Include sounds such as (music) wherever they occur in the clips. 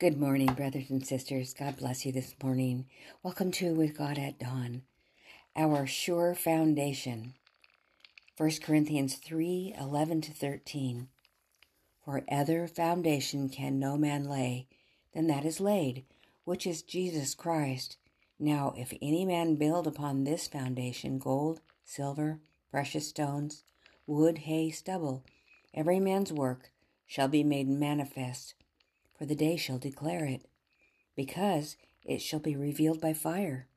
Good morning, brothers and sisters. God bless you this morning. Welcome to With God at Dawn, our sure foundation. 1 Corinthians 3 11 to 13. For other foundation can no man lay than that is laid, which is Jesus Christ. Now, if any man build upon this foundation gold, silver, precious stones, wood, hay, stubble, every man's work shall be made manifest for the day shall declare it, because it shall be revealed by fire.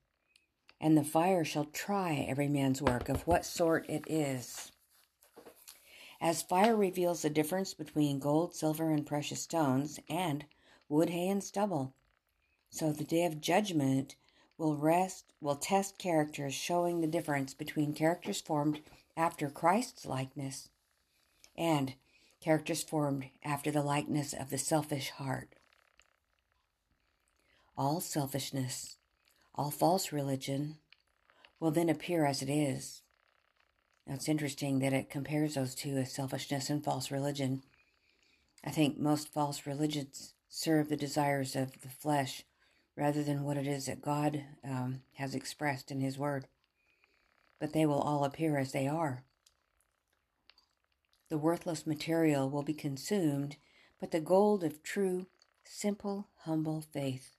And the fire shall try every man's work of what sort it is. As fire reveals the difference between gold, silver, and precious stones, and wood, hay, and stubble, so the day of judgment will rest will test characters showing the difference between characters formed after Christ's likeness and characters formed after the likeness of the selfish heart. All selfishness, all false religion will then appear as it is. Now it's interesting that it compares those two as selfishness and false religion. I think most false religions serve the desires of the flesh rather than what it is that God um, has expressed in His Word. But they will all appear as they are. The worthless material will be consumed, but the gold of true, simple, humble faith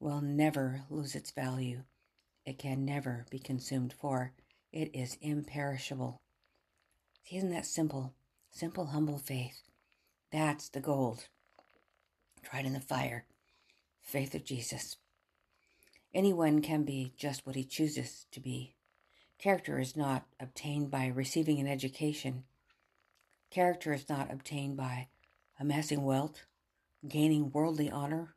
will never lose its value. It can never be consumed, for it is imperishable. See, isn't that simple? Simple, humble faith. That's the gold. Tried in the fire. Faith of Jesus. Anyone can be just what he chooses to be. Character is not obtained by receiving an education. Character is not obtained by amassing wealth, gaining worldly honor.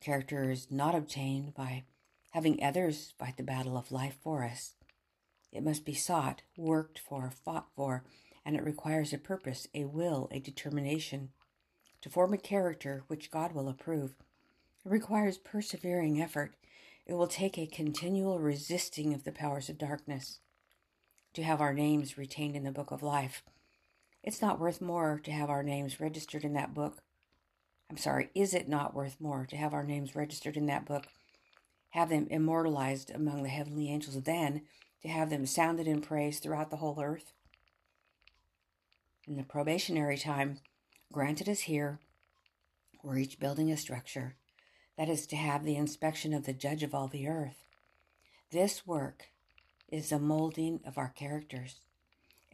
Character is not obtained by having others fight the battle of life for us. It must be sought, worked for, fought for, and it requires a purpose, a will, a determination. To form a character which God will approve, it requires persevering effort. It will take a continual resisting of the powers of darkness. To have our names retained in the book of life, it's not worth more to have our names registered in that book. I'm sorry, is it not worth more to have our names registered in that book, have them immortalized among the heavenly angels, than to have them sounded in praise throughout the whole earth? In the probationary time granted us here, we're each building a structure that is to have the inspection of the judge of all the earth. This work is the molding of our characters.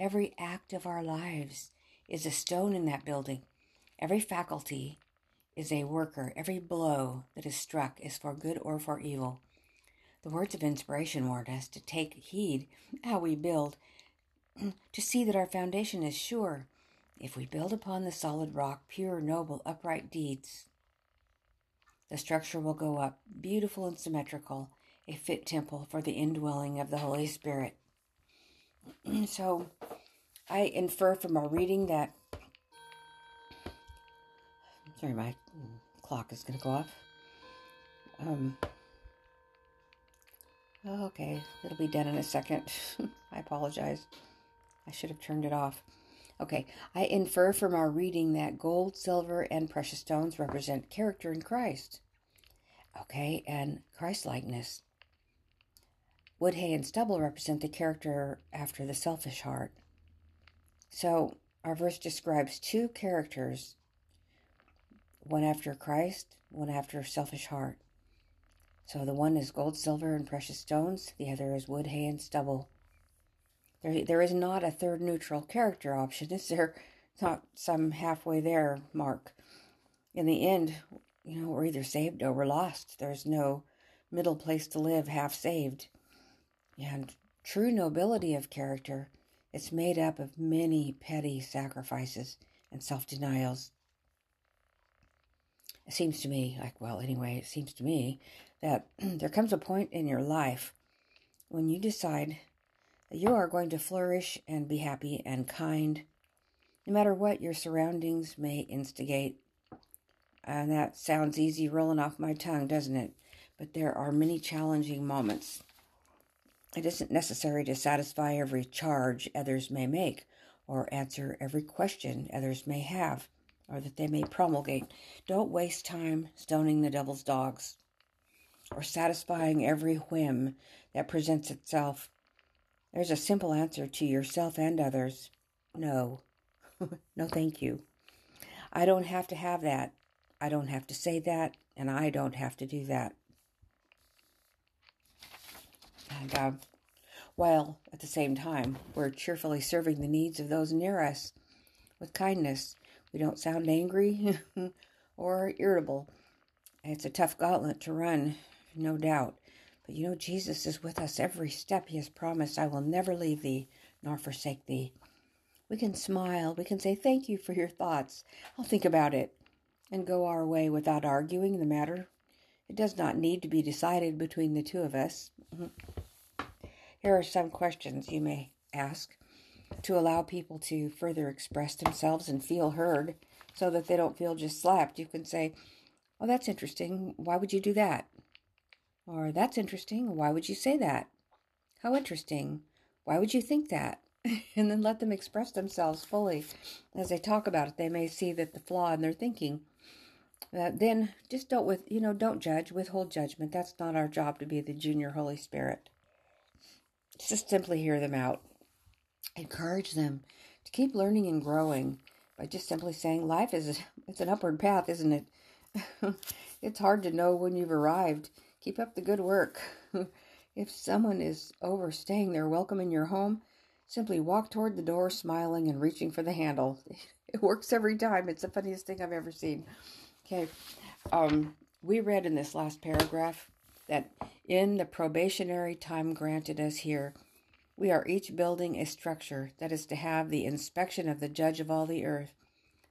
Every act of our lives is a stone in that building. Every faculty is a worker. Every blow that is struck is for good or for evil. The words of inspiration warn us to take heed how we build, (clears throat) to see that our foundation is sure. If we build upon the solid rock, pure, noble, upright deeds, the structure will go up, beautiful and symmetrical, a fit temple for the indwelling of the Holy Spirit. (clears throat) so I infer from our reading that. Sorry, my clock is going to go off. Um, okay, it'll be done in a second. (laughs) I apologize. I should have turned it off. Okay, I infer from our reading that gold, silver, and precious stones represent character in Christ. Okay, and Christ likeness. Wood, hay, and stubble represent the character after the selfish heart. So our verse describes two characters one after Christ, one after selfish heart. So the one is gold, silver, and precious stones, the other is wood, hay, and stubble. There, there is not a third neutral character option, is there? Not some halfway there mark. In the end, you know, we're either saved or we're lost. There's no middle place to live half saved. And true nobility of character is made up of many petty sacrifices and self denials. It seems to me, like, well, anyway, it seems to me that (clears throat) there comes a point in your life when you decide that you are going to flourish and be happy and kind, no matter what your surroundings may instigate. And that sounds easy rolling off my tongue, doesn't it? But there are many challenging moments it isn't necessary to satisfy every charge others may make or answer every question others may have or that they may promulgate. Don't waste time stoning the devil's dogs or satisfying every whim that presents itself. There's a simple answer to yourself and others no. (laughs) no, thank you. I don't have to have that. I don't have to say that, and I don't have to do that. And uh, while at the same time we're cheerfully serving the needs of those near us with kindness, we don't sound angry (laughs) or irritable. It's a tough gauntlet to run, no doubt. But you know, Jesus is with us every step. He has promised, I will never leave thee nor forsake thee. We can smile. We can say, Thank you for your thoughts. I'll think about it and go our way without arguing the matter. It does not need to be decided between the two of us. Here are some questions you may ask to allow people to further express themselves and feel heard so that they don't feel just slapped. You can say, Oh, that's interesting. Why would you do that? Or, That's interesting. Why would you say that? How interesting. Why would you think that? (laughs) and then let them express themselves fully. As they talk about it, they may see that the flaw in their thinking. Uh, then just don't with you know don't judge, withhold judgment. That's not our job to be the junior Holy Spirit. Just simply hear them out. Encourage them to keep learning and growing by just simply saying life is it's an upward path isn't it? (laughs) It's hard to know when you've arrived. Keep up the good work. (laughs) If someone is overstaying their welcome in your home simply walk toward the door smiling and reaching for the handle. (laughs) It works every time. It's the funniest thing i've ever seen. Okay um, we read in this last paragraph that in the probationary time granted us here we are each building a structure that is to have the inspection of the judge of all the earth.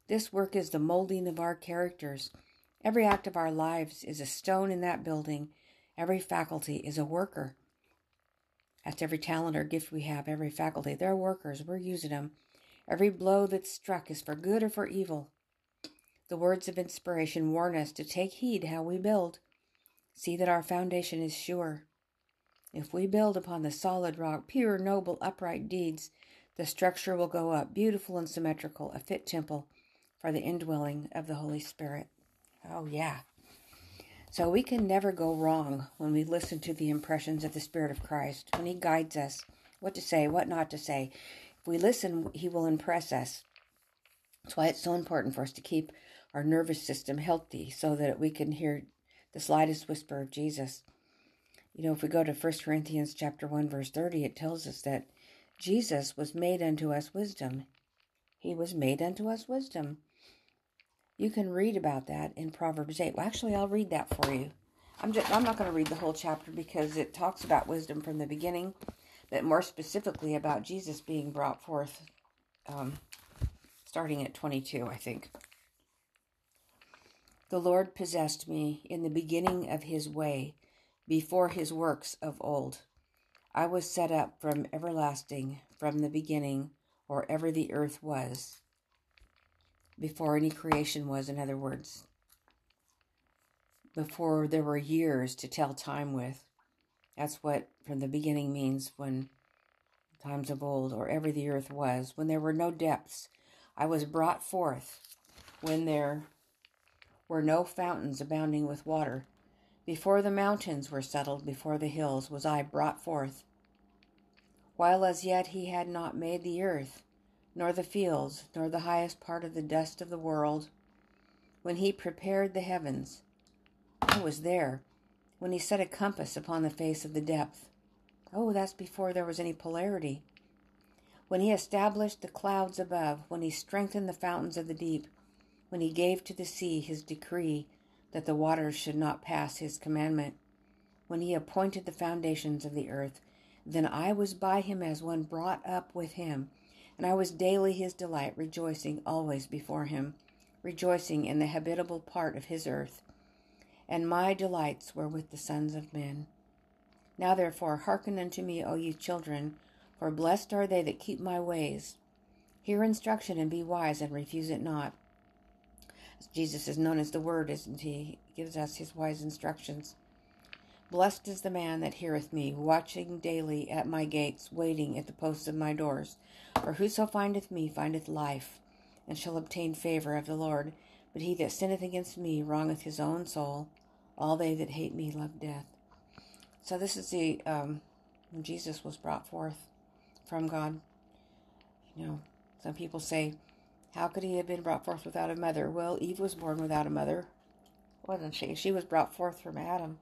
This work is the molding of our characters. Every act of our lives is a stone in that building. Every faculty is a worker. That's every talent or gift we have, every faculty. They're workers. We're using them. Every blow that's struck is for good or for evil. The words of inspiration warn us to take heed how we build. See that our foundation is sure. If we build upon the solid rock, pure, noble, upright deeds, the structure will go up, beautiful and symmetrical, a fit temple for the indwelling of the Holy Spirit. Oh, yeah. So we can never go wrong when we listen to the impressions of the Spirit of Christ, when He guides us what to say, what not to say. If we listen, He will impress us. That's why it's so important for us to keep our nervous system healthy so that we can hear the slightest whisper of Jesus. You know, if we go to 1 Corinthians chapter 1 verse 30, it tells us that Jesus was made unto us wisdom. He was made unto us wisdom. You can read about that in Proverbs 8. Well, actually, I'll read that for you. I'm just I'm not going to read the whole chapter because it talks about wisdom from the beginning, but more specifically about Jesus being brought forth um, starting at 22, I think. The Lord possessed me in the beginning of his way before his works of old. I was set up from everlasting, from the beginning, or ever the earth was. Before any creation was, in other words. Before there were years to tell time with. That's what from the beginning means when times of old, or ever the earth was, when there were no depths. I was brought forth when there were no fountains abounding with water. Before the mountains were settled, before the hills, was I brought forth. While as yet he had not made the earth, nor the fields, nor the highest part of the dust of the world, when he prepared the heavens, I was there. When he set a compass upon the face of the depth, oh, that's before there was any polarity. When he established the clouds above, when he strengthened the fountains of the deep, when he gave to the sea his decree, that the waters should not pass his commandment. When he appointed the foundations of the earth, then I was by him as one brought up with him, and I was daily his delight, rejoicing always before him, rejoicing in the habitable part of his earth. And my delights were with the sons of men. Now therefore hearken unto me, O ye children, for blessed are they that keep my ways. Hear instruction and be wise, and refuse it not. Jesus is known as the Word, isn't he? He gives us his wise instructions. Blessed is the man that heareth me, watching daily at my gates, waiting at the posts of my doors. For whoso findeth me findeth life, and shall obtain favor of the Lord. But he that sinneth against me wrongeth his own soul. All they that hate me love death. So this is the um, when Jesus was brought forth from God. You know, some people say, "How could he have been brought forth without a mother?" Well, Eve was born without a mother, wasn't she? She was brought forth from Adam,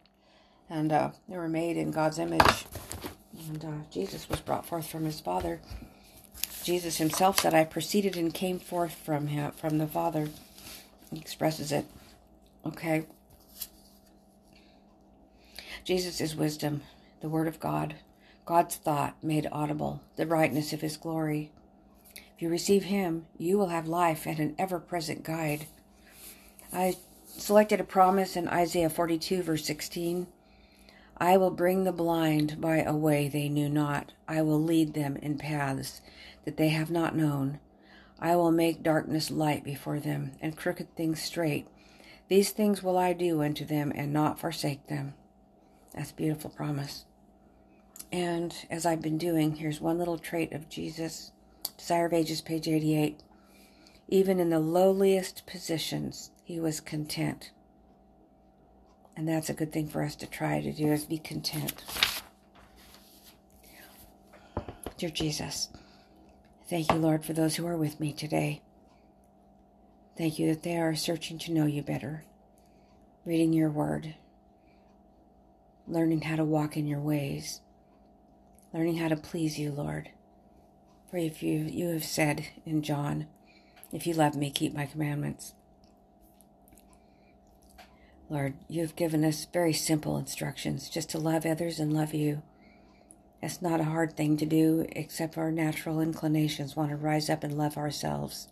and uh, they were made in God's image. And uh, Jesus was brought forth from his Father. Jesus himself said, "I proceeded and came forth from him, from the Father." He expresses it. Okay. Jesus is wisdom, the Word of God, God's thought made audible, the brightness of His glory. If you receive Him, you will have life and an ever present guide. I selected a promise in Isaiah 42, verse 16. I will bring the blind by a way they knew not. I will lead them in paths that they have not known. I will make darkness light before them, and crooked things straight. These things will I do unto them, and not forsake them. That's beautiful promise. And as I've been doing, here's one little trait of Jesus. Desire of Ages, page 88. Even in the lowliest positions, he was content. And that's a good thing for us to try to do is be content. Dear Jesus, thank you, Lord, for those who are with me today. Thank you that they are searching to know you better, reading your word, learning how to walk in your ways, learning how to please you, Lord. For if you you have said in John, if you love me, keep my commandments. Lord, you have given us very simple instructions just to love others and love you. It's not a hard thing to do, except our natural inclinations want to rise up and love ourselves.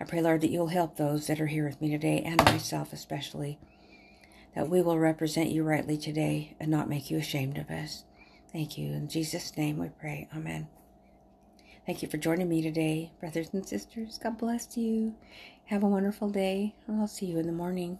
I pray, Lord, that you'll help those that are here with me today, and myself especially, that we will represent you rightly today and not make you ashamed of us. Thank you. In Jesus' name we pray. Amen. Thank you for joining me today, brothers and sisters. God bless you. Have a wonderful day, and I'll see you in the morning.